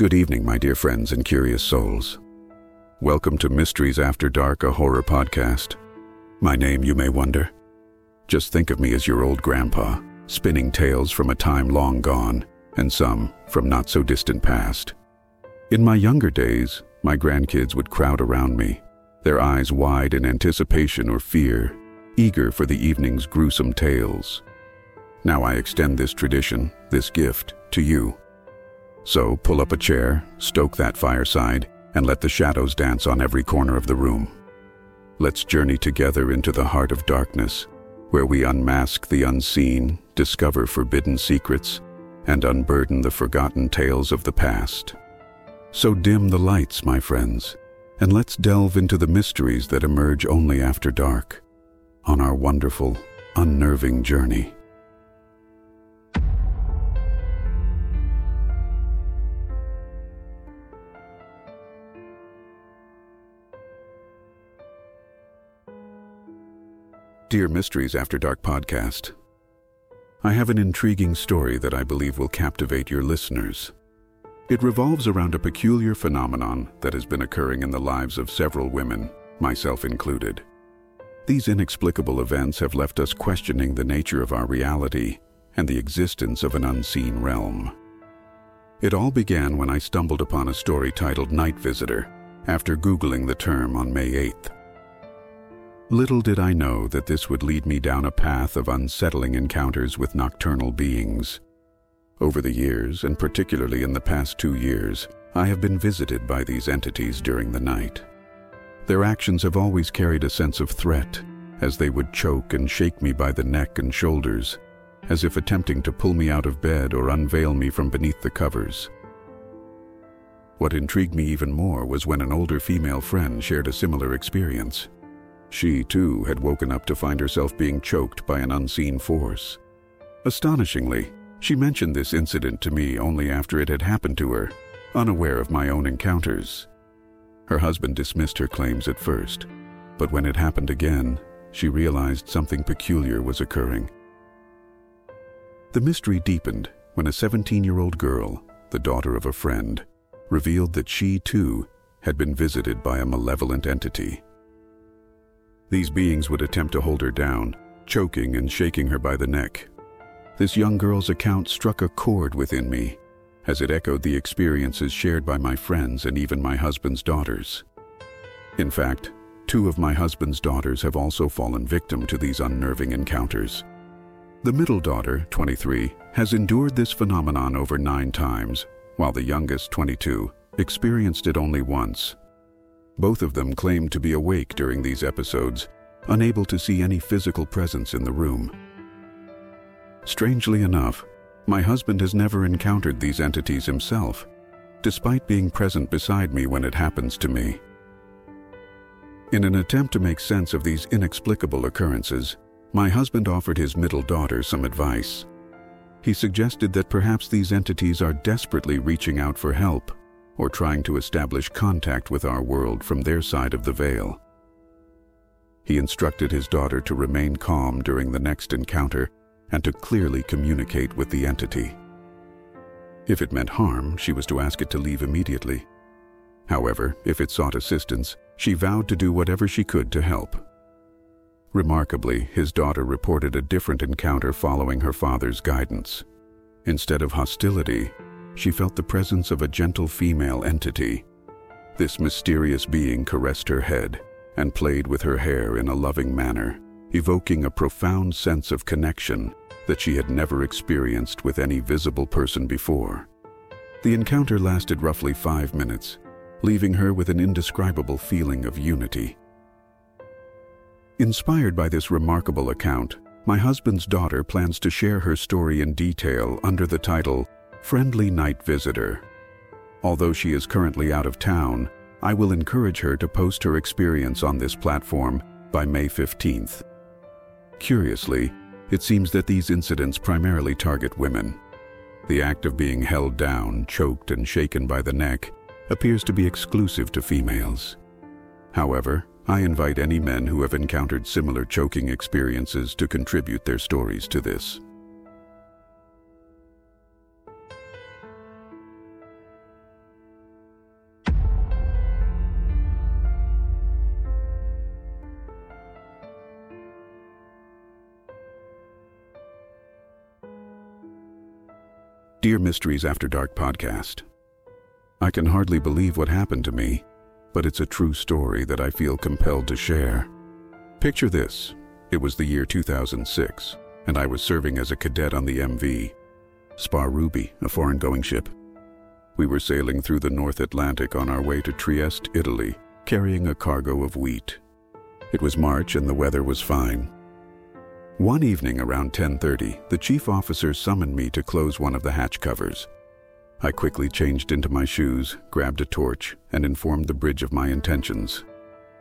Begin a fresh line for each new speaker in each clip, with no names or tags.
Good evening, my dear friends and curious souls. Welcome to Mysteries After Dark, a horror podcast. My name, you may wonder. Just think of me as your old grandpa, spinning tales from a time long gone, and some from not so distant past. In my younger days, my grandkids would crowd around me, their eyes wide in anticipation or fear, eager for the evening's gruesome tales. Now I extend this tradition, this gift, to you. So pull up a chair, stoke that fireside, and let the shadows dance on every corner of the room. Let's journey together into the heart of darkness, where we unmask the unseen, discover forbidden secrets, and unburden the forgotten tales of the past. So dim the lights, my friends, and let's delve into the mysteries that emerge only after dark on our wonderful, unnerving journey. Dear Mysteries After Dark podcast, I have an intriguing story that I believe will captivate your listeners. It revolves around a peculiar phenomenon that has been occurring in the lives of several women, myself included. These inexplicable events have left us questioning the nature of our reality and the existence of an unseen realm. It all began when I stumbled upon a story titled Night Visitor after Googling the term on May 8th. Little did I know that this would lead me down a path of unsettling encounters with nocturnal beings. Over the years, and particularly in the past two years, I have been visited by these entities during the night. Their actions have always carried a sense of threat, as they would choke and shake me by the neck and shoulders, as if attempting to pull me out of bed or unveil me from beneath the covers. What intrigued me even more was when an older female friend shared a similar experience. She, too, had woken up to find herself being choked by an unseen force. Astonishingly, she mentioned this incident to me only after it had happened to her, unaware of my own encounters. Her husband dismissed her claims at first, but when it happened again, she realized something peculiar was occurring. The mystery deepened when a 17-year-old girl, the daughter of a friend, revealed that she, too, had been visited by a malevolent entity. These beings would attempt to hold her down, choking and shaking her by the neck. This young girl's account struck a chord within me, as it echoed the experiences shared by my friends and even my husband's daughters. In fact, two of my husband's daughters have also fallen victim to these unnerving encounters. The middle daughter, 23, has endured this phenomenon over nine times, while the youngest, 22, experienced it only once. Both of them claimed to be awake during these episodes, unable to see any physical presence in the room. Strangely enough, my husband has never encountered these entities himself, despite being present beside me when it happens to me. In an attempt to make sense of these inexplicable occurrences, my husband offered his middle daughter some advice. He suggested that perhaps these entities are desperately reaching out for help or trying to establish contact with our world from their side of the veil. He instructed his daughter to remain calm during the next encounter and to clearly communicate with the entity. If it meant harm, she was to ask it to leave immediately. However, if it sought assistance, she vowed to do whatever she could to help. Remarkably, his daughter reported a different encounter following her father's guidance. Instead of hostility, she felt the presence of a gentle female entity. This mysterious being caressed her head and played with her hair in a loving manner, evoking a profound sense of connection that she had never experienced with any visible person before. The encounter lasted roughly five minutes, leaving her with an indescribable feeling of unity. Inspired by this remarkable account, my husband's daughter plans to share her story in detail under the title Friendly Night Visitor. Although she is currently out of town, I will encourage her to post her experience on this platform by May 15th. Curiously, it seems that these incidents primarily target women. The act of being held down, choked, and shaken by the neck appears to be exclusive to females. However, I invite any men who have encountered similar choking experiences to contribute their stories to this. Dear Mysteries After Dark podcast, I can hardly believe what happened to me, but it's a true story that I feel compelled to share. Picture this it was the year 2006, and I was serving as a cadet on the MV, Spar Ruby, a foreign going ship. We were sailing through the North Atlantic on our way to Trieste, Italy, carrying a cargo of wheat. It was March and the weather was fine. One evening around 10:30, the chief officer summoned me to close one of the hatch covers. I quickly changed into my shoes, grabbed a torch, and informed the bridge of my intentions.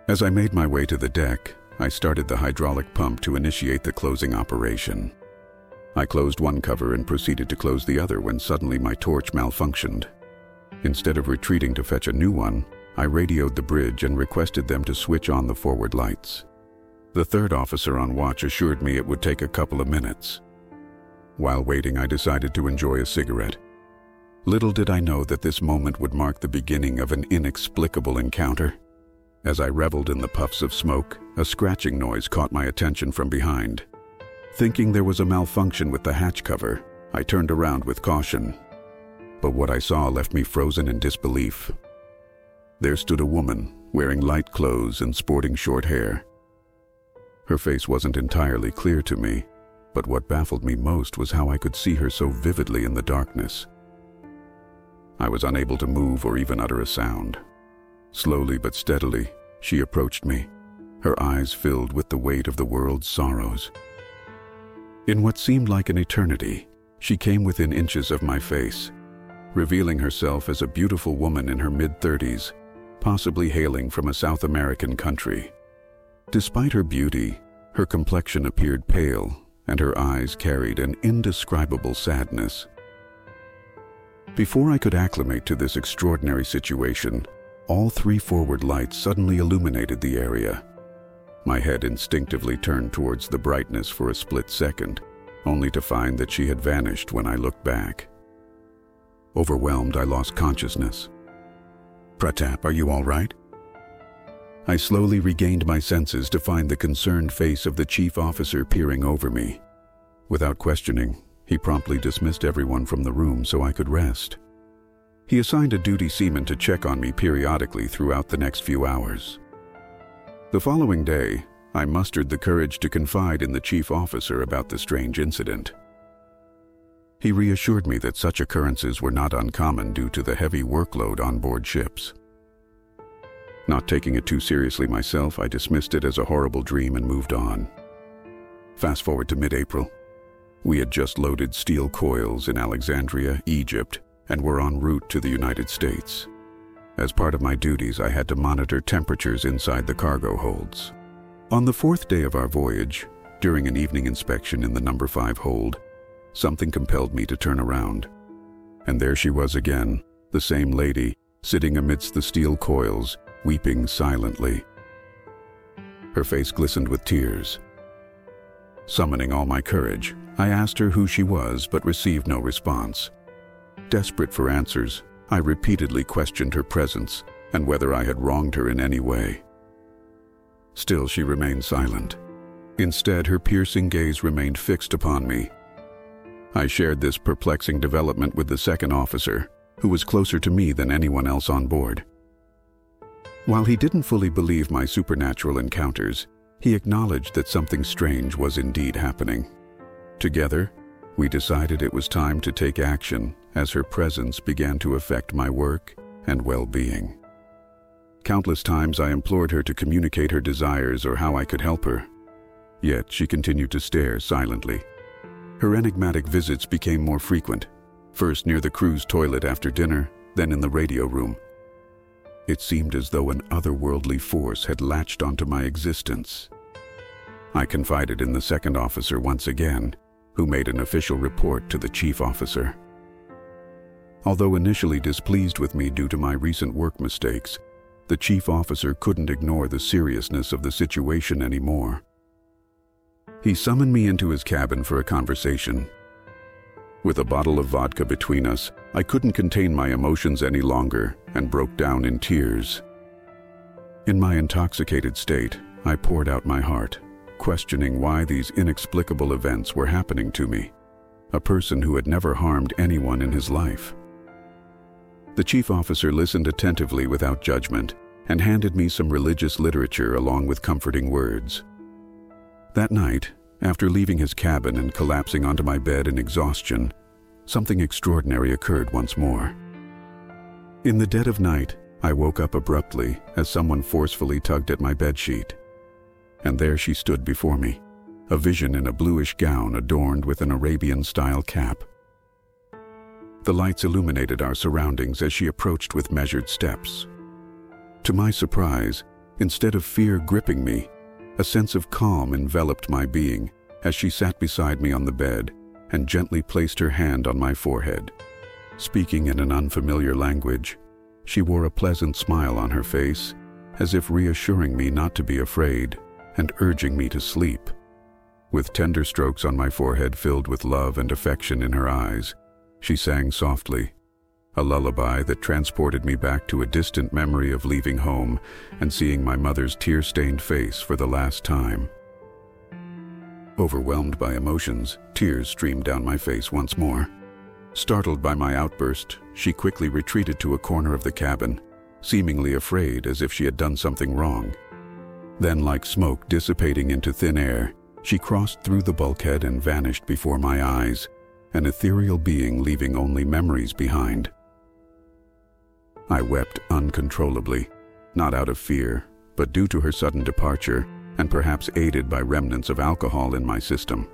As I made my way to the deck, I started the hydraulic pump to initiate the closing operation. I closed one cover and proceeded to close the other when suddenly my torch malfunctioned. Instead of retreating to fetch a new one, I radioed the bridge and requested them to switch on the forward lights. The third officer on watch assured me it would take a couple of minutes. While waiting, I decided to enjoy a cigarette. Little did I know that this moment would mark the beginning of an inexplicable encounter. As I reveled in the puffs of smoke, a scratching noise caught my attention from behind. Thinking there was a malfunction with the hatch cover, I turned around with caution. But what I saw left me frozen in disbelief. There stood a woman, wearing light clothes and sporting short hair. Her face wasn't entirely clear to me, but what baffled me most was how I could see her so vividly in the darkness. I was unable to move or even utter a sound. Slowly but steadily, she approached me, her eyes filled with the weight of the world's sorrows. In what seemed like an eternity, she came within inches of my face, revealing herself as a beautiful woman in her mid-thirties, possibly hailing from a South American country. Despite her beauty, her complexion appeared pale, and her eyes carried an indescribable sadness. Before I could acclimate to this extraordinary situation, all three forward lights suddenly illuminated the area. My head instinctively turned towards the brightness for a split second, only to find that she had vanished when I looked back. Overwhelmed, I lost consciousness. Pratap, are you all right? I slowly regained my senses to find the concerned face of the chief officer peering over me. Without questioning, he promptly dismissed everyone from the room so I could rest. He assigned a duty seaman to check on me periodically throughout the next few hours. The following day, I mustered the courage to confide in the chief officer about the strange incident. He reassured me that such occurrences were not uncommon due to the heavy workload on board ships. Not taking it too seriously myself, I dismissed it as a horrible dream and moved on. Fast forward to mid-April. We had just loaded steel coils in Alexandria, Egypt, and were en route to the United States. As part of my duties, I had to monitor temperatures inside the cargo holds. On the fourth day of our voyage, during an evening inspection in the number 5 hold, something compelled me to turn around. And there she was again, the same lady, sitting amidst the steel coils, weeping silently. Her face glistened with tears. Summoning all my courage, I asked her who she was but received no response. Desperate for answers, I repeatedly questioned her presence and whether I had wronged her in any way. Still, she remained silent. Instead, her piercing gaze remained fixed upon me. I shared this perplexing development with the second officer, who was closer to me than anyone else on board. While he didn't fully believe my supernatural encounters, he acknowledged that something strange was indeed happening. Together, we decided it was time to take action as her presence began to affect my work and well-being. Countless times I implored her to communicate her desires or how I could help her. Yet she continued to stare silently. Her enigmatic visits became more frequent, first near the crew's toilet after dinner, then in the radio room. It seemed as though an otherworldly force had latched onto my existence. I confided in the second officer once again, who made an official report to the chief officer. Although initially displeased with me due to my recent work mistakes, the chief officer couldn't ignore the seriousness of the situation anymore. He summoned me into his cabin for a conversation. With a bottle of vodka between us, I couldn't contain my emotions any longer and broke down in tears. In my intoxicated state, I poured out my heart questioning why these inexplicable events were happening to me. a person who had never harmed anyone in his life. The chief officer listened attentively without judgment and handed me some religious literature along with comforting words. That night, after leaving his cabin and collapsing onto my bed in exhaustion, something extraordinary occurred once more. In the dead of night, I woke up abruptly as someone forcefully tugged at my bedsheet. And there she stood before me, a vision in a bluish gown adorned with an Arabian-style cap. The lights illuminated our surroundings as she approached with measured steps. To my surprise, instead of fear gripping me, a sense of calm enveloped my being as she sat beside me on the bed and gently placed her hand on my forehead. Speaking in an unfamiliar language, she wore a pleasant smile on her face, as if reassuring me not to be afraid and urging me to sleep. With tender strokes on my forehead filled with love and affection in her eyes, she sang softly, a lullaby that transported me back to a distant memory of leaving home and seeing my mother's tear-stained face for the last time. Overwhelmed by emotions, tears streamed down my face once more. Startled by my outburst, she quickly retreated to a corner of the cabin, seemingly afraid as if she had done something wrong. Then, like smoke dissipating into thin air, she crossed through the bulkhead and vanished before my eyes, an ethereal being leaving only memories behind. I wept uncontrollably, not out of fear, but due to her sudden departure and perhaps aided by remnants of alcohol in my system.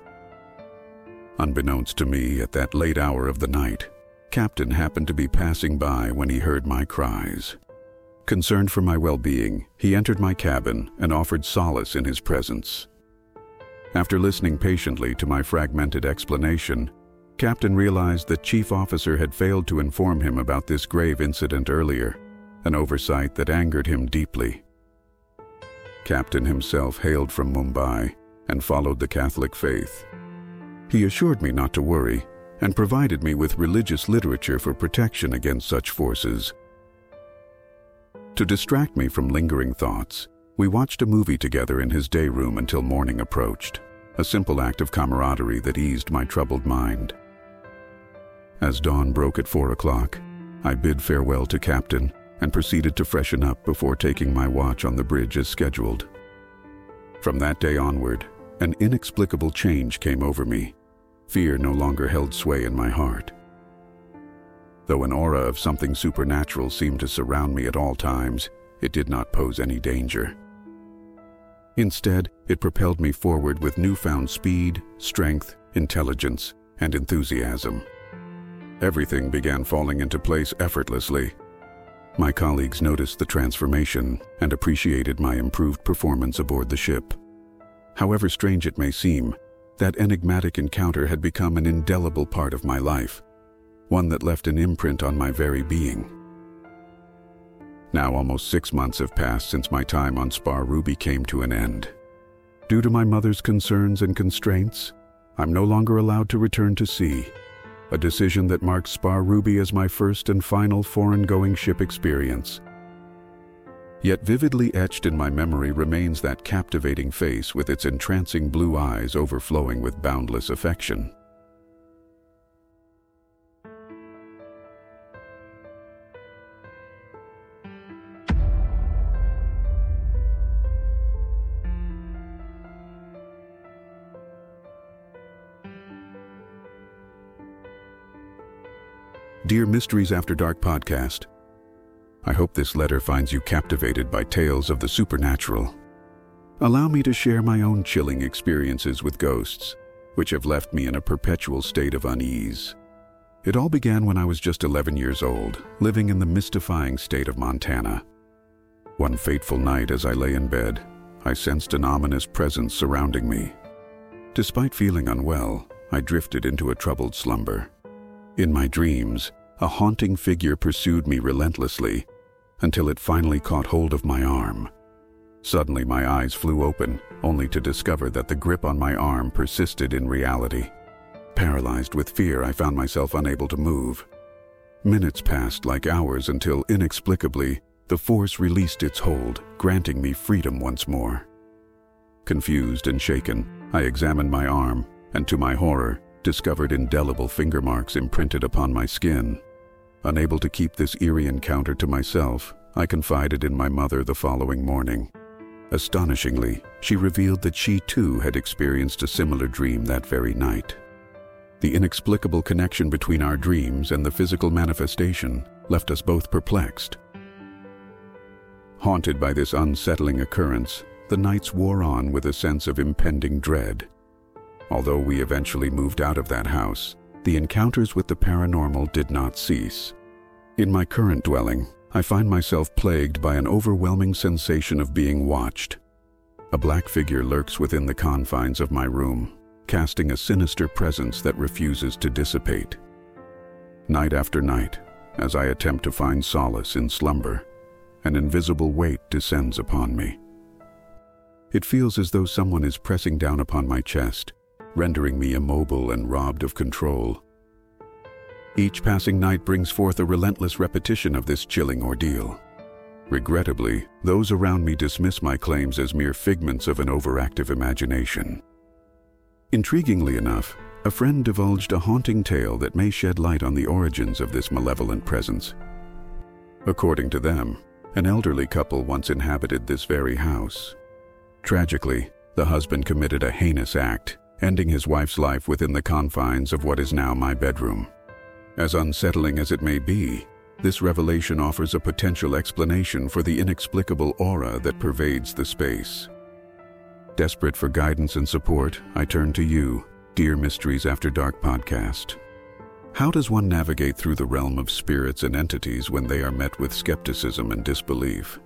Unbeknownst to me at that late hour of the night, Captain happened to be passing by when he heard my cries. Concerned for my well-being, he entered my cabin and offered solace in his presence. After listening patiently to my fragmented explanation, Captain realized that Chief Officer had failed to inform him about this grave incident earlier, an oversight that angered him deeply. Captain himself hailed from Mumbai and followed the Catholic faith. He assured me not to worry and provided me with religious literature for protection against such forces. To distract me from lingering thoughts, we watched a movie together in his day room until morning approached, a simple act of camaraderie that eased my troubled mind. As dawn broke at four o'clock, I bid farewell to Captain and proceeded to freshen up before taking my watch on the bridge as scheduled. From that day onward, an inexplicable change came over me. Fear no longer held sway in my heart. Though an aura of something supernatural seemed to surround me at all times, it did not pose any danger. Instead, it propelled me forward with newfound speed, strength, intelligence, and enthusiasm. Everything began falling into place effortlessly. My colleagues noticed the transformation and appreciated my improved performance aboard the ship. However strange it may seem, that enigmatic encounter had become an indelible part of my life, one that left an imprint on my very being. Now almost six months have passed since my time on Spar Ruby came to an end. Due to my mother's concerns and constraints, I'm no longer allowed to return to sea a decision that marks Spar Ruby as my first and final foreign-going ship experience. Yet vividly etched in my memory remains that captivating face with its entrancing blue eyes overflowing with boundless affection. Dear Mysteries After Dark podcast, I hope this letter finds you captivated by tales of the supernatural. Allow me to share my own chilling experiences with ghosts, which have left me in a perpetual state of unease. It all began when I was just 11 years old, living in the mystifying state of Montana. One fateful night as I lay in bed, I sensed an ominous presence surrounding me. Despite feeling unwell, I drifted into a troubled slumber. In my dreams, a haunting figure pursued me relentlessly until it finally caught hold of my arm. Suddenly, my eyes flew open, only to discover that the grip on my arm persisted in reality. Paralyzed with fear, I found myself unable to move. Minutes passed like hours until, inexplicably, the force released its hold, granting me freedom once more. Confused and shaken, I examined my arm, and to my horror, discovered indelible finger marks imprinted upon my skin. Unable to keep this eerie encounter to myself, I confided in my mother the following morning. Astonishingly, she revealed that she too had experienced a similar dream that very night. The inexplicable connection between our dreams and the physical manifestation left us both perplexed. Haunted by this unsettling occurrence, the nights wore on with a sense of impending dread. Although we eventually moved out of that house, the encounters with the paranormal did not cease. In my current dwelling, I find myself plagued by an overwhelming sensation of being watched. A black figure lurks within the confines of my room, casting a sinister presence that refuses to dissipate. Night after night, as I attempt to find solace in slumber, an invisible weight descends upon me. It feels as though someone is pressing down upon my chest, rendering me immobile and robbed of control. Each passing night brings forth a relentless repetition of this chilling ordeal. Regrettably, those around me dismiss my claims as mere figments of an overactive imagination. Intriguingly enough, a friend divulged a haunting tale that may shed light on the origins of this malevolent presence. According to them, an elderly couple once inhabited this very house. Tragically, the husband committed a heinous act, ending his wife's life within the confines of what is now my bedroom. As unsettling as it may be, this revelation offers a potential explanation for the inexplicable aura that pervades the space. Desperate for guidance and support, I turn to you, dear Mysteries After Dark podcast. How does one navigate through the realm of spirits and entities when they are met with skepticism and disbelief?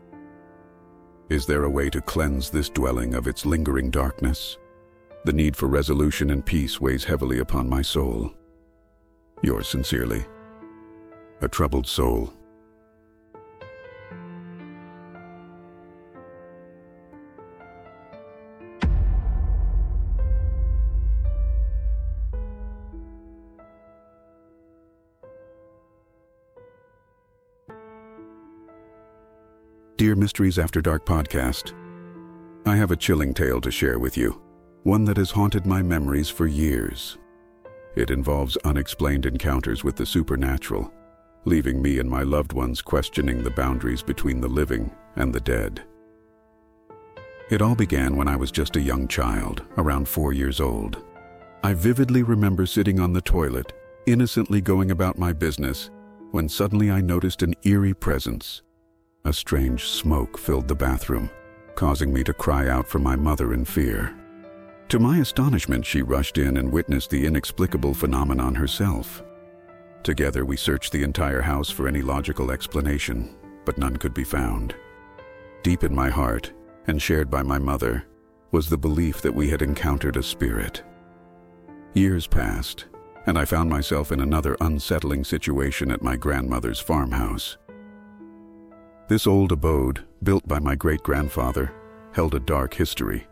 Is there a way to cleanse this dwelling of its lingering darkness? The need for resolution and peace weighs heavily upon my soul. Yours sincerely, a troubled soul. Dear Mysteries After Dark podcast, I have a chilling tale to share with you, one that has haunted my memories for years. It involves unexplained encounters with the supernatural, leaving me and my loved ones questioning the boundaries between the living and the dead. It all began when I was just a young child, around four years old. I vividly remember sitting on the toilet, innocently going about my business, when suddenly I noticed an eerie presence. A strange smoke filled the bathroom, causing me to cry out for my mother in fear. To my astonishment, she rushed in and witnessed the inexplicable phenomenon herself. Together, we searched the entire house for any logical explanation, but none could be found. Deep in my heart, and shared by my mother, was the belief that we had encountered a spirit. Years passed, and I found myself in another unsettling situation at my grandmother's farmhouse. This old abode, built by my great grandfather, held a dark history.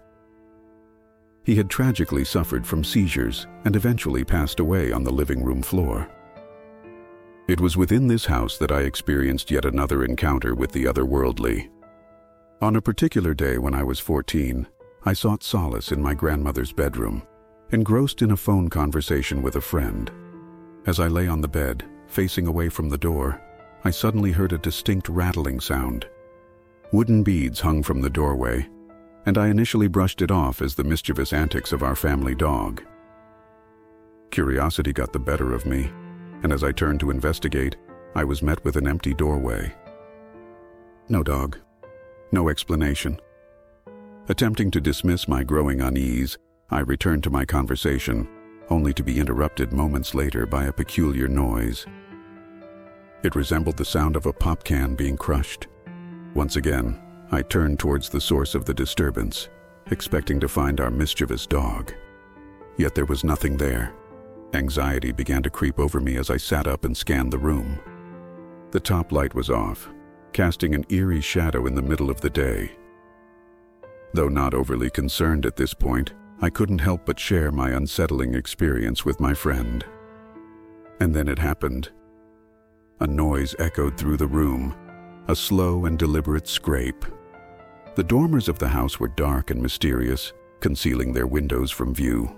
He had tragically suffered from seizures and eventually passed away on the living room floor. It was within this house that I experienced yet another encounter with the otherworldly. On a particular day when I was 14, I sought solace in my grandmother's bedroom, engrossed in a phone conversation with a friend. As I lay on the bed, facing away from the door, I suddenly heard a distinct rattling sound. Wooden beads hung from the doorway, and I initially brushed it off as the mischievous antics of our family dog. Curiosity got the better of me, and as I turned to investigate, I was met with an empty doorway. No dog. No explanation. Attempting to dismiss my growing unease, I returned to my conversation, only to be interrupted moments later by a peculiar noise. It resembled the sound of a pop can being crushed. Once again, I turned towards the source of the disturbance, expecting to find our mischievous dog. Yet there was nothing there. Anxiety began to creep over me as I sat up and scanned the room. The top light was off, casting an eerie shadow in the middle of the day. Though not overly concerned at this point, I couldn't help but share my unsettling experience with my friend. And then it happened. A noise echoed through the room, a slow and deliberate scrape. The dormers of the house were dark and mysterious, concealing their windows from view.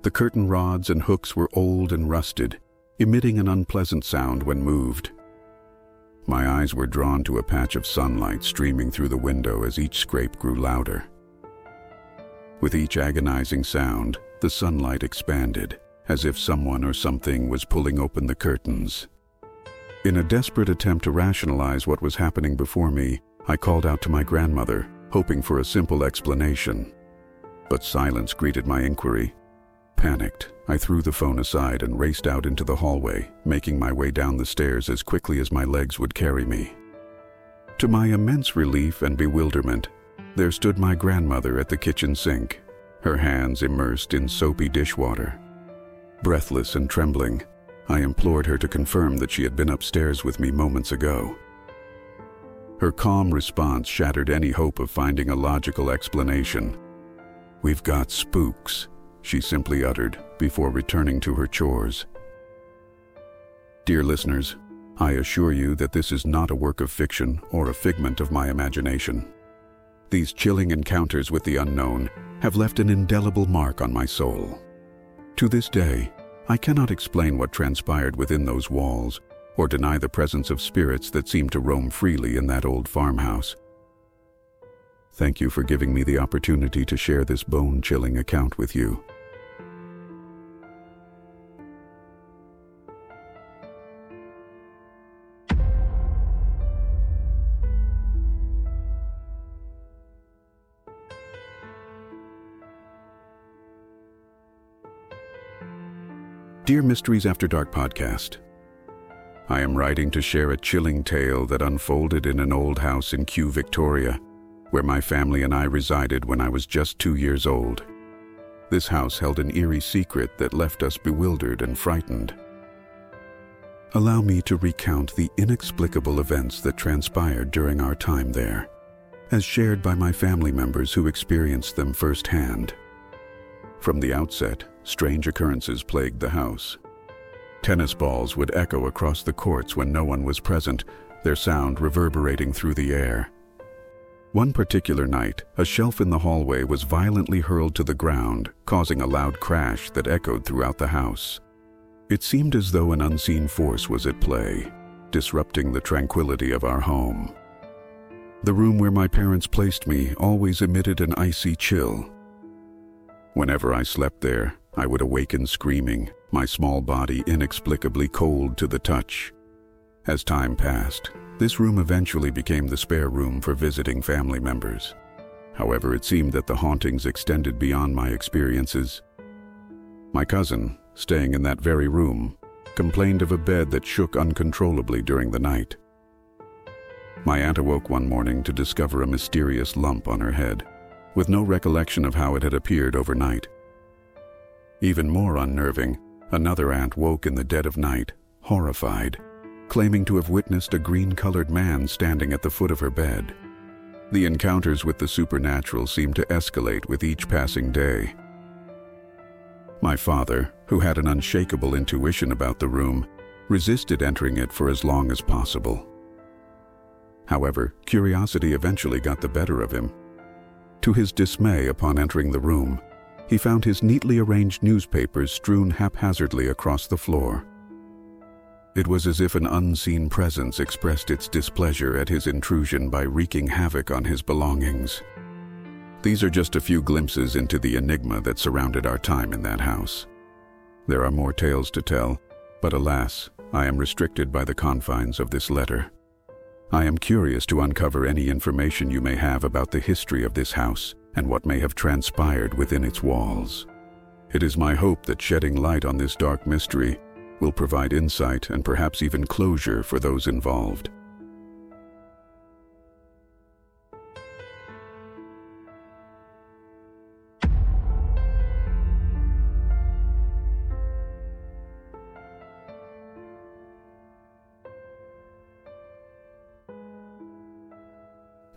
The curtain rods and hooks were old and rusted, emitting an unpleasant sound when moved. My eyes were drawn to a patch of sunlight streaming through the window as each scrape grew louder. With each agonizing sound, the sunlight expanded, as if someone or something was pulling open the curtains. In a desperate attempt to rationalize what was happening before me, I called out to my grandmother, hoping for a simple explanation. But silence greeted my inquiry. Panicked, I threw the phone aside and raced out into the hallway, making my way down the stairs as quickly as my legs would carry me. To my immense relief and bewilderment, there stood my grandmother at the kitchen sink, her hands immersed in soapy dishwater. Breathless and trembling, I implored her to confirm that she had been upstairs with me moments ago. Her calm response shattered any hope of finding a logical explanation. We've got spooks, she simply uttered before returning to her chores. Dear listeners, I assure you that this is not a work of fiction or a figment of my imagination. These chilling encounters with the unknown have left an indelible mark on my soul. To this day, I cannot explain what transpired within those walls or deny the presence of spirits that seem to roam freely in that old farmhouse. Thank you for giving me the opportunity to share this bone-chilling account with you. Dear Mysteries After Dark podcast, I am writing to share a chilling tale that unfolded in an old house in Kew, Victoria, where my family and I resided when I was just two years old. This house held an eerie secret that left us bewildered and frightened. Allow me to recount the inexplicable events that transpired during our time there, as shared by my family members who experienced them firsthand. From the outset, strange occurrences plagued the house. Tennis balls would echo across the courts when no one was present, their sound reverberating through the air. One particular night, a shelf in the hallway was violently hurled to the ground, causing a loud crash that echoed throughout the house. It seemed as though an unseen force was at play, disrupting the tranquility of our home. The room where my parents placed me always emitted an icy chill, Whenever I slept there, I would awaken screaming, my small body inexplicably cold to the touch. As time passed, this room eventually became the spare room for visiting family members. However, it seemed that the hauntings extended beyond my experiences. My cousin, staying in that very room, complained of a bed that shook uncontrollably during the night. My aunt awoke one morning to discover a mysterious lump on her head with no recollection of how it had appeared overnight. Even more unnerving, another aunt woke in the dead of night, horrified, claiming to have witnessed a green-colored man standing at the foot of her bed. The encounters with the supernatural seemed to escalate with each passing day. My father, who had an unshakable intuition about the room, resisted entering it for as long as possible. However, curiosity eventually got the better of him, to his dismay upon entering the room, he found his neatly arranged newspapers strewn haphazardly across the floor. It was as if an unseen presence expressed its displeasure at his intrusion by wreaking havoc on his belongings. These are just a few glimpses into the enigma that surrounded our time in that house. There are more tales to tell, but alas, I am restricted by the confines of this letter. I am curious to uncover any information you may have about the history of this house and what may have transpired within its walls. It is my hope that shedding light on this dark mystery will provide insight and perhaps even closure for those involved.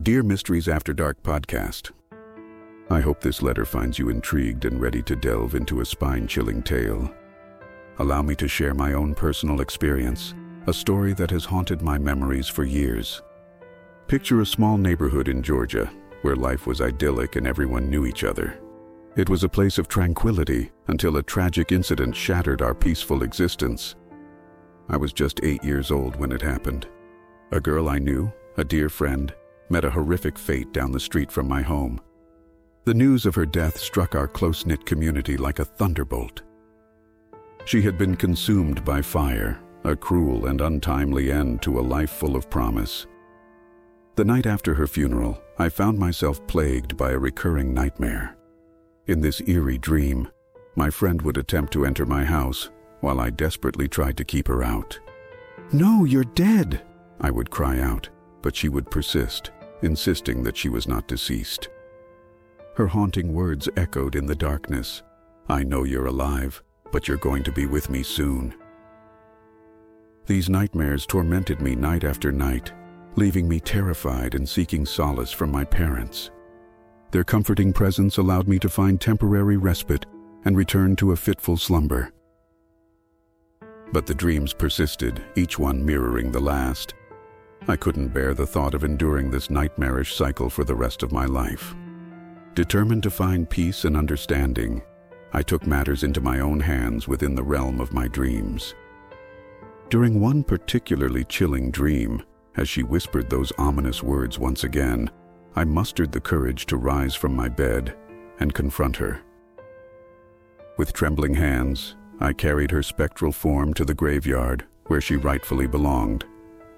Dear Mysteries After Dark podcast, I hope this letter finds you intrigued and ready to delve into a spine chilling tale. Allow me to share my own personal experience, a story that has haunted my memories for years. Picture a small neighborhood in Georgia where life was idyllic and everyone knew each other. It was a place of tranquility until a tragic incident shattered our peaceful existence. I was just eight years old when it happened. A girl I knew, a dear friend, met a horrific fate down the street from my home. The news of her death struck our close knit community like a thunderbolt. She had been consumed by fire, a cruel and untimely end to a life full of promise. The night after her funeral, I found myself plagued by a recurring nightmare. In this eerie dream, my friend would attempt to enter my house while I desperately tried to keep her out. No, you're dead, I would cry out, but she would persist, insisting that she was not deceased. Her haunting words echoed in the darkness. I know you're alive, but you're going to be with me soon. These nightmares tormented me night after night, leaving me terrified and seeking solace from my parents. Their comforting presence allowed me to find temporary respite and return to a fitful slumber. But the dreams persisted, each one mirroring the last. I couldn't bear the thought of enduring this nightmarish cycle for the rest of my life. Determined to find peace and understanding, I took matters into my own hands within the realm of my dreams. During one particularly chilling dream, as she whispered those ominous words once again, I mustered the courage to rise from my bed and confront her. With trembling hands, I carried her spectral form to the graveyard where she rightfully belonged,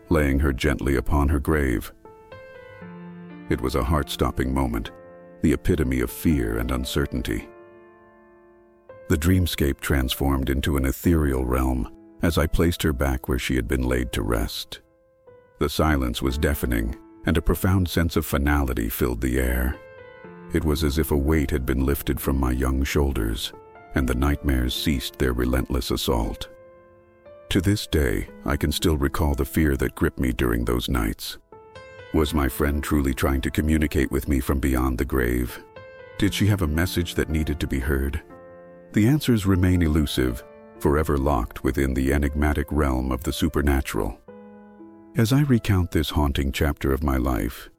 laying her gently upon her grave. It was a heart-stopping moment, the epitome of fear and uncertainty. The dreamscape transformed into an ethereal realm as I placed her back where she had been laid to rest. The silence was deafening, and a profound sense of finality filled the air. It was as if a weight had been lifted from my young shoulders, and the nightmares ceased their relentless assault. To this day, I can still recall the fear that gripped me during those nights. Was my friend truly trying to communicate with me from beyond the grave? Did she have a message that needed to be heard? The answers remain elusive, forever locked within the enigmatic realm of the supernatural. As I recount this haunting chapter of my life,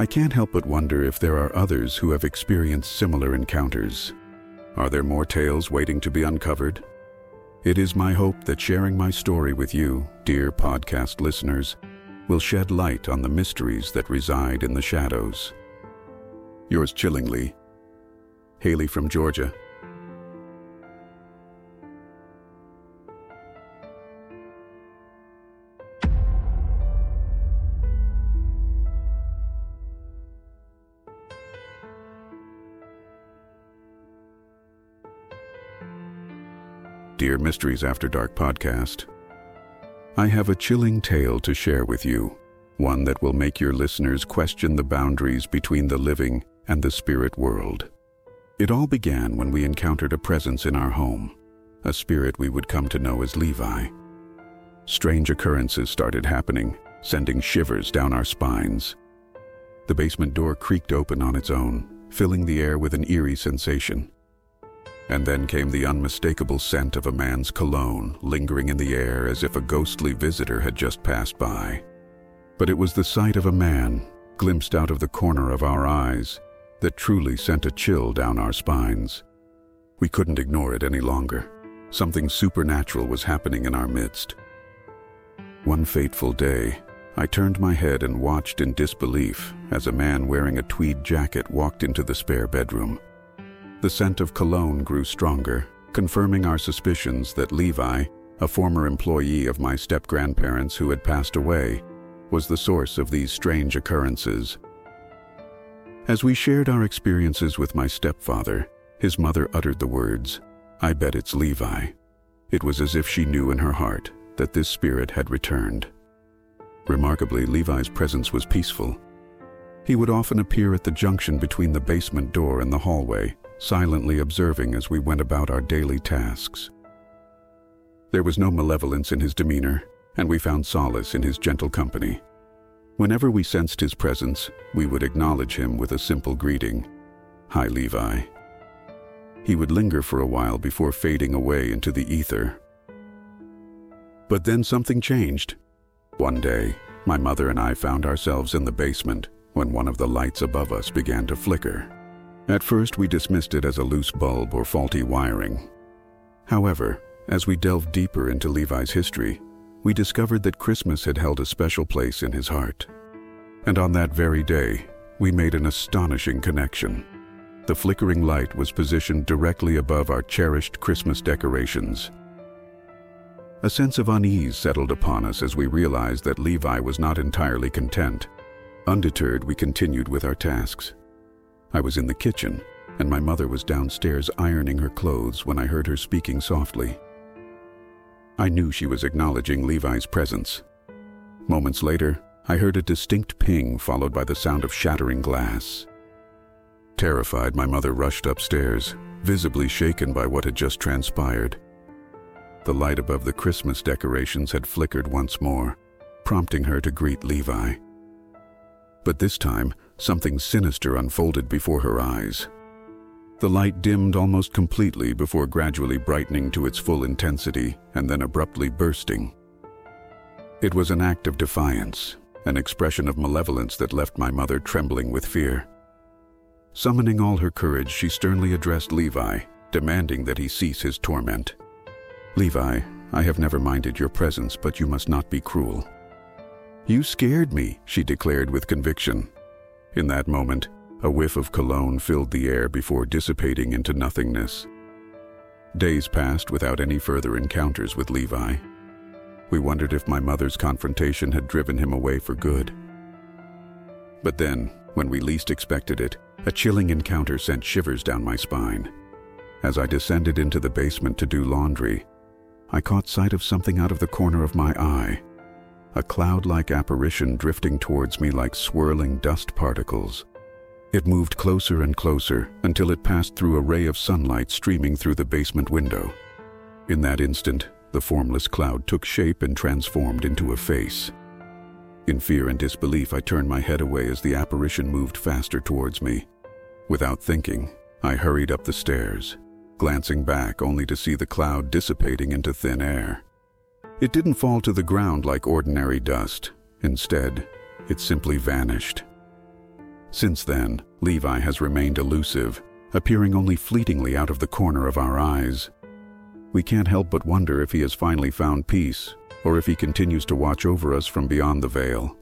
I can't help but wonder if there are others who have experienced similar encounters. Are there more tales waiting to be uncovered? It is my hope that sharing my story with you, dear podcast listeners, will shed light on the mysteries that reside in the shadows. Yours chillingly, Haley from Georgia. Dear Mysteries After Dark podcast, I have a chilling tale to share with you, one that will make your listeners question the boundaries between the living and the spirit world. It all began when we encountered a presence in our home, a spirit we would come to know as Levi. Strange occurrences started happening, sending shivers down our spines. The basement door creaked open on its own, filling the air with an eerie sensation. And then came the unmistakable scent of a man's cologne lingering in the air as if a ghostly visitor had just passed by. But it was the sight of a man, glimpsed out of the corner of our eyes, that truly sent a chill down our spines. We couldn't ignore it any longer. Something supernatural was happening in our midst. One fateful day, I turned my head and watched in disbelief as a man wearing a tweed jacket walked into the spare bedroom. The scent of cologne grew stronger, confirming our suspicions that Levi, a former employee of my step-grandparents who had passed away, was the source of these strange occurrences. As we shared our experiences with my stepfather, his mother uttered the words, I bet it's Levi. It was as if she knew in her heart that this spirit had returned. Remarkably, Levi's presence was peaceful. He would often appear at the junction between the basement door and the hallway, silently observing as we went about our daily tasks. There was no malevolence in his demeanor, and we found solace in his gentle company. Whenever we sensed his presence, we would acknowledge him with a simple greeting, Hi, Levi. He would linger for a while before fading away into the ether. But then something changed. One day, my mother and I found ourselves in the basement when one of the lights above us began to flicker At first, we dismissed it as a loose bulb or faulty wiring. However, as we delved deeper into Levi's history, we discovered that Christmas had held a special place in his heart. And on that very day, we made an astonishing connection. The flickering light was positioned directly above our cherished Christmas decorations. A sense of unease settled upon us as we realized that Levi was not entirely content. Undeterred, we continued with our tasks. I was in the kitchen, and my mother was downstairs ironing her clothes when I heard her speaking softly. I knew she was acknowledging Levi's presence. Moments later, I heard a distinct ping followed by the sound of shattering glass. Terrified, my mother rushed upstairs, visibly shaken by what had just transpired. The light above the Christmas decorations had flickered once more, prompting her to greet Levi. But this time, something sinister unfolded before her eyes. The light dimmed almost completely before gradually brightening to its full intensity and then abruptly bursting. It was an act of defiance, an expression of malevolence that left my mother trembling with fear. Summoning all her courage, she sternly addressed Levi, demanding that he cease his torment. Levi, I have never minded your presence, but you must not be cruel. You scared me, she declared with conviction. In that moment, a whiff of cologne filled the air before dissipating into nothingness. Days passed without any further encounters with Levi. We wondered if my mother's confrontation had driven him away for good. But then, when we least expected it, a chilling encounter sent shivers down my spine. As I descended into the basement to do laundry, I caught sight of something out of the corner of my eye. A cloud-like apparition drifting towards me like swirling dust particles. It moved closer and closer until it passed through a ray of sunlight streaming through the basement window. In that instant, the formless cloud took shape and transformed into a face. In fear and disbelief, I turned my head away as the apparition moved faster towards me. Without thinking, I hurried up the stairs, glancing back only to see the cloud dissipating into thin air. It didn't fall to the ground like ordinary dust. Instead, it simply vanished. Since then, Levi has remained elusive, appearing only fleetingly out of the corner of our eyes. We can't help but wonder if he has finally found peace, or if he continues to watch over us from beyond the veil.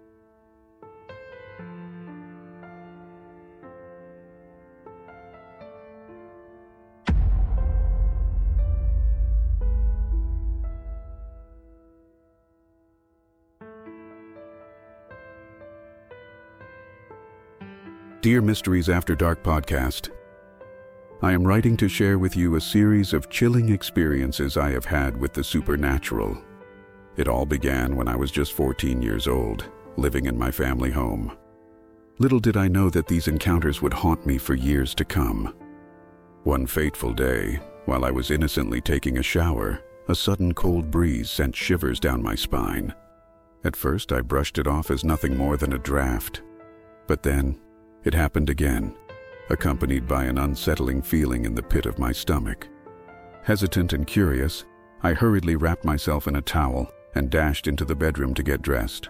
Dear Mysteries After Dark podcast, I am writing to share with you a series of chilling experiences I have had with the supernatural. It all began when I was just 14 years old, living in my family home. Little did I know that these encounters would haunt me for years to come. One fateful day, while I was innocently taking a shower, a sudden cold breeze sent shivers down my spine. At first, I brushed it off as nothing more than a draft. But then, it happened again, accompanied by an unsettling feeling in the pit of my stomach. Hesitant and curious, I hurriedly wrapped myself in a towel and dashed into the bedroom to get dressed.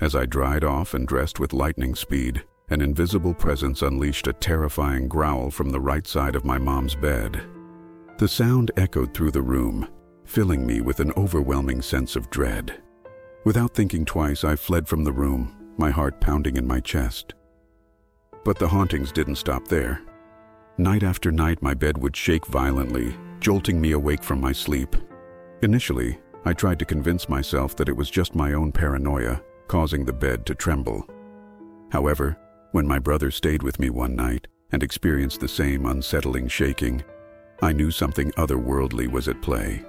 As I dried off and dressed with lightning speed, an invisible presence unleashed a terrifying growl from the right side of my mom's bed. The sound echoed through the room, filling me with an overwhelming sense of dread. Without thinking twice, I fled from the room, my heart pounding in my chest. But the hauntings didn't stop there. Night after night, my bed would shake violently, jolting me awake from my sleep. Initially, I tried to convince myself that it was just my own paranoia, causing the bed to tremble. However, when my brother stayed with me one night and experienced the same unsettling shaking, I knew something otherworldly was at play.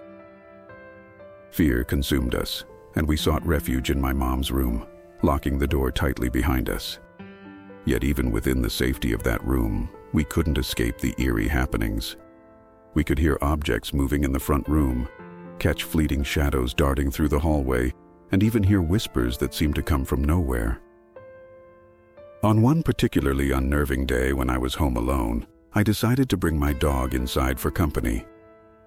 Fear consumed us, and we sought refuge in my mom's room, locking the door tightly behind us. Yet even within the safety of that room, we couldn't escape the eerie happenings. We could hear objects moving in the front room, catch fleeting shadows darting through the hallway, and even hear whispers that seemed to come from nowhere. On one particularly unnerving day when I was home alone, I decided to bring my dog inside for company.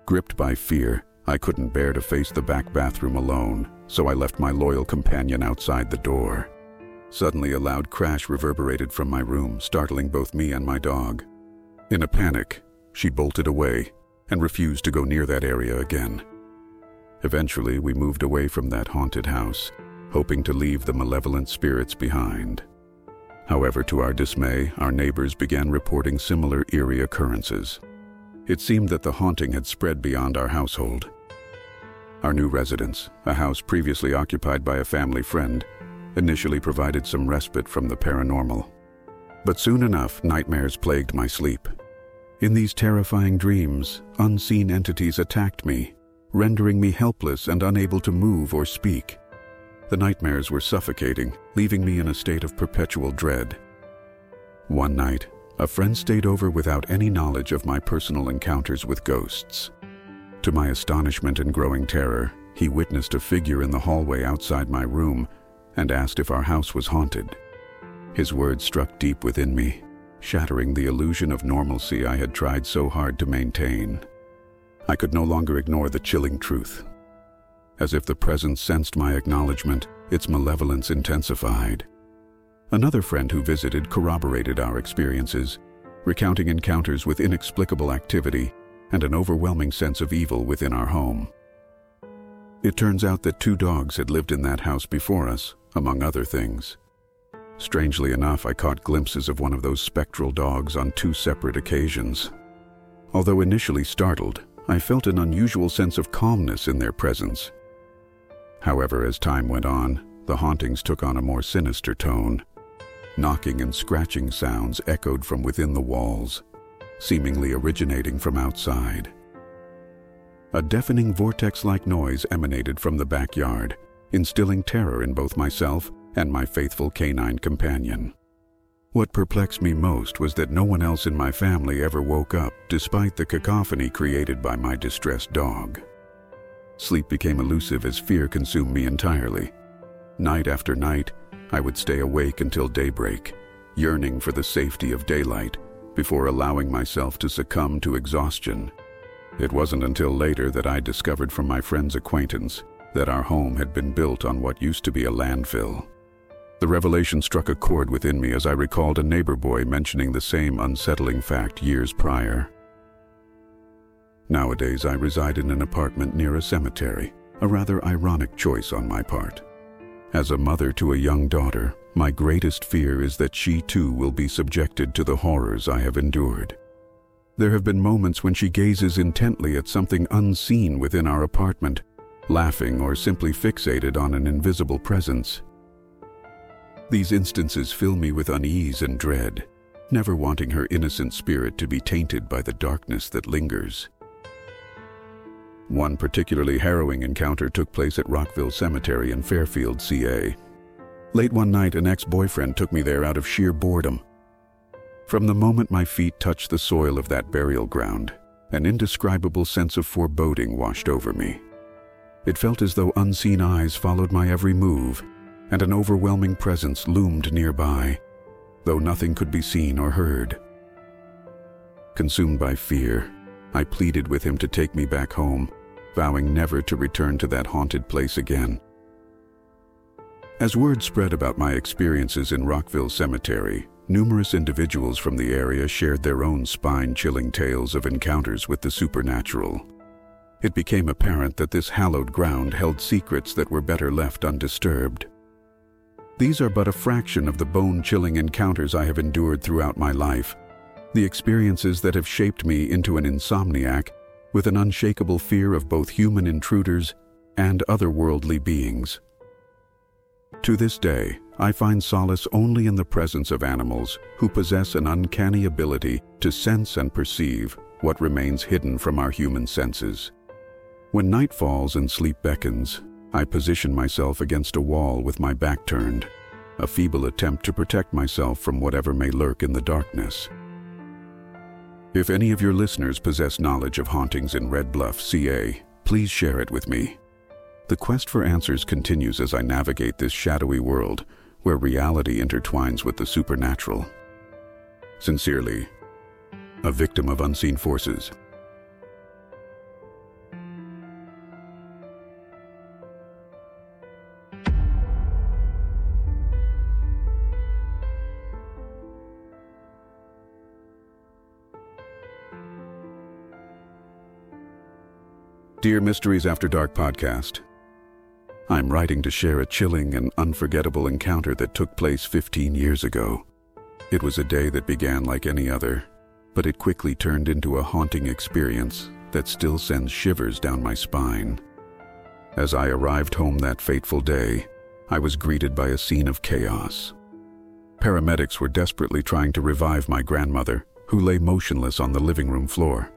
Gripped by fear, I couldn't bear to face the back bathroom alone, so I left my loyal companion outside the door. Suddenly, a loud crash reverberated from my room, startling both me and my dog. In a panic, she bolted away and refused to go near that area again. Eventually, we moved away from that haunted house, hoping to leave the malevolent spirits behind. However, to our dismay, our neighbors began reporting similar eerie occurrences. It seemed that the haunting had spread beyond our household. Our new residence, a house previously occupied by a family friend, initially provided some respite from the paranormal. But soon enough, nightmares plagued my sleep. In these terrifying dreams, unseen entities attacked me, rendering me helpless and unable to move or speak. The nightmares were suffocating, leaving me in a state of perpetual dread. One night, a friend stayed over without any knowledge of my personal encounters with ghosts. To my astonishment and growing terror, he witnessed a figure in the hallway outside my room and asked if our house was haunted. His words struck deep within me, shattering the illusion of normalcy I had tried so hard to maintain. I could no longer ignore the chilling truth. As if the presence sensed my acknowledgement, its malevolence intensified. Another friend who visited corroborated our experiences, recounting encounters with inexplicable activity and an overwhelming sense of evil within our home. It turns out that two dogs had lived in that house before us, among other things. Strangely enough, I caught glimpses of one of those spectral dogs on two separate occasions. Although initially startled, I felt an unusual sense of calmness in their presence However, as time went on, the hauntings took on a more sinister tone. Knocking and scratching sounds echoed from within the walls, seemingly originating from outside. A deafening vortex-like noise emanated from the backyard, instilling terror in both myself and my faithful canine companion. What perplexed me most was that no one else in my family ever woke up despite the cacophony created by my distressed dog. Sleep became elusive as fear consumed me entirely. Night after night, I would stay awake until daybreak, yearning for the safety of daylight before allowing myself to succumb to exhaustion. It wasn't until later that I discovered from my friend's acquaintance that our home had been built on what used to be a landfill. The revelation struck a chord within me as I recalled a neighbor boy mentioning the same unsettling fact years prior. Nowadays, I reside in an apartment near a cemetery, a rather ironic choice on my part. As a mother to a young daughter, my greatest fear is that she too will be subjected to the horrors I have endured. There have been moments when she gazes intently at something unseen within our apartment, laughing or simply fixated on an invisible presence. These instances fill me with unease and dread, never wanting her innocent spirit to be tainted by the darkness that lingers. One particularly harrowing encounter took place at Rockville Cemetery in Fairfield, CA. Late one night, an ex-boyfriend took me there out of sheer boredom. From the moment my feet touched the soil of that burial ground, an indescribable sense of foreboding washed over me. It felt as though unseen eyes followed my every move, and an overwhelming presence loomed nearby, though nothing could be seen or heard. Consumed by fear, I pleaded with him to take me back home, vowing never to return to that haunted place again. As word spread about my experiences in Rockville Cemetery, numerous individuals from the area shared their own spine-chilling tales of encounters with the supernatural. It became apparent that this hallowed ground held secrets that were better left undisturbed. These are but a fraction of the bone-chilling encounters I have endured throughout my life, the experiences that have shaped me into an insomniac with an unshakable fear of both human intruders and otherworldly beings. To this day, I find solace only in the presence of animals who possess an uncanny ability to sense and perceive what remains hidden from our human senses. When night falls and sleep beckons, I position myself against a wall with my back turned, a feeble attempt to protect myself from whatever may lurk in the darkness. If any of your listeners possess knowledge of hauntings in Red Bluff, CA, please share it with me. The quest for answers continues as I navigate this shadowy world where reality intertwines with the supernatural. Sincerely, a victim of unseen forces. Dear Mysteries After Dark podcast, I'm writing to share a chilling and unforgettable encounter that took place 15 years ago. It was a day that began like any other, but it quickly turned into a haunting experience that still sends shivers down my spine. As I arrived home that fateful day, I was greeted by a scene of chaos. Paramedics were desperately trying to revive my grandmother, who lay motionless on the living room floor.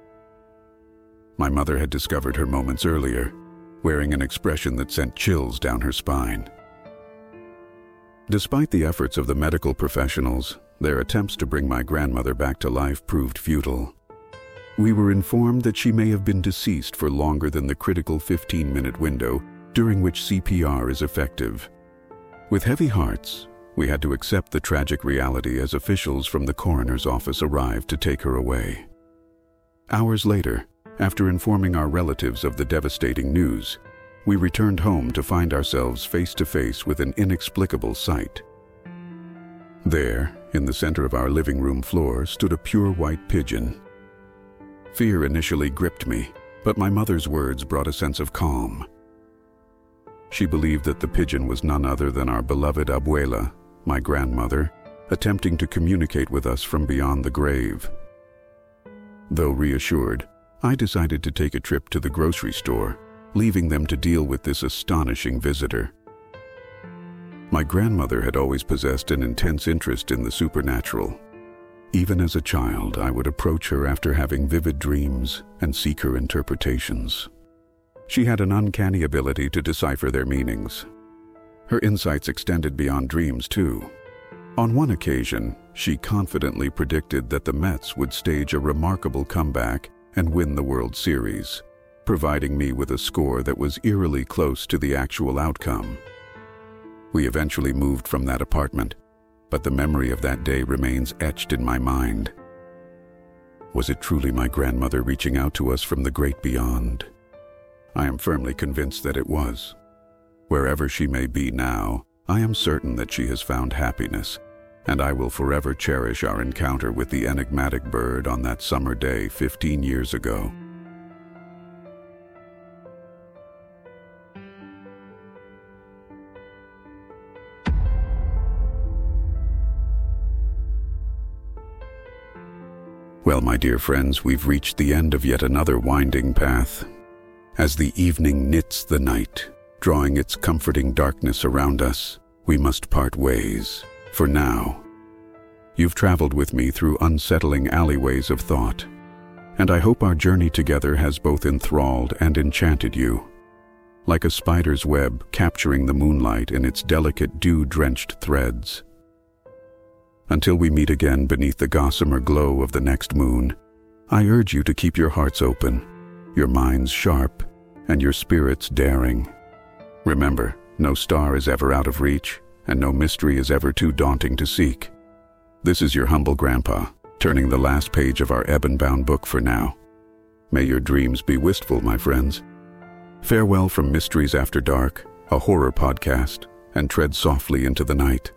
My mother had discovered her moments earlier, wearing an expression that sent chills down her spine. Despite the efforts of the medical professionals, their attempts to bring my grandmother back to life proved futile. We were informed that she may have been deceased for longer than the critical 15-minute window during which CPR is effective. With heavy hearts, we had to accept the tragic reality as officials from the coroner's office arrived to take her away. Hours later, after informing our relatives of the devastating news, we returned home to find ourselves face to face with an inexplicable sight. There, in the center of our living room floor, stood a pure white pigeon. Fear initially gripped me, but my mother's words brought a sense of calm. She believed that the pigeon was none other than our beloved abuela, my grandmother, attempting to communicate with us from beyond the grave. Though reassured, I decided to take a trip to the grocery store, leaving them to deal with this astonishing visitor. My grandmother had always possessed an intense interest in the supernatural. Even as a child, I would approach her after having vivid dreams and seek her interpretations. She had an uncanny ability to decipher their meanings. Her insights extended beyond dreams, too. On one occasion, she confidently predicted that the Mets would stage a remarkable comeback and win the World Series, providing me with a score that was eerily close to the actual outcome. We eventually moved from that apartment, but the memory of that day remains etched in my mind. Was it truly my grandmother reaching out to us from the great beyond? I am firmly convinced that it was. Wherever she may be now, I am certain that she has found happiness and I will forever cherish our encounter with the enigmatic bird on that summer day 15 years ago. Well, my dear friends, we've reached the end of yet another winding path. As the evening knits the night, drawing its comforting darkness around us, we must part ways for now. You've traveled with me through unsettling alleyways of thought, and I hope our journey together has both enthralled and enchanted you. Like a spider's web capturing the moonlight in its delicate dew-drenched threads. Until we meet again beneath the gossamer glow of the next moon, I urge you to keep your hearts open, your minds sharp, and your spirits daring. Remember, no star is ever out of reach, and no mystery is ever too daunting to seek. This is your humble grandpa, turning the last page of our ebon-bound book for now. May your dreams be wistful, my friends. Farewell from Mysteries After Dark, a horror podcast, and tread softly into the night.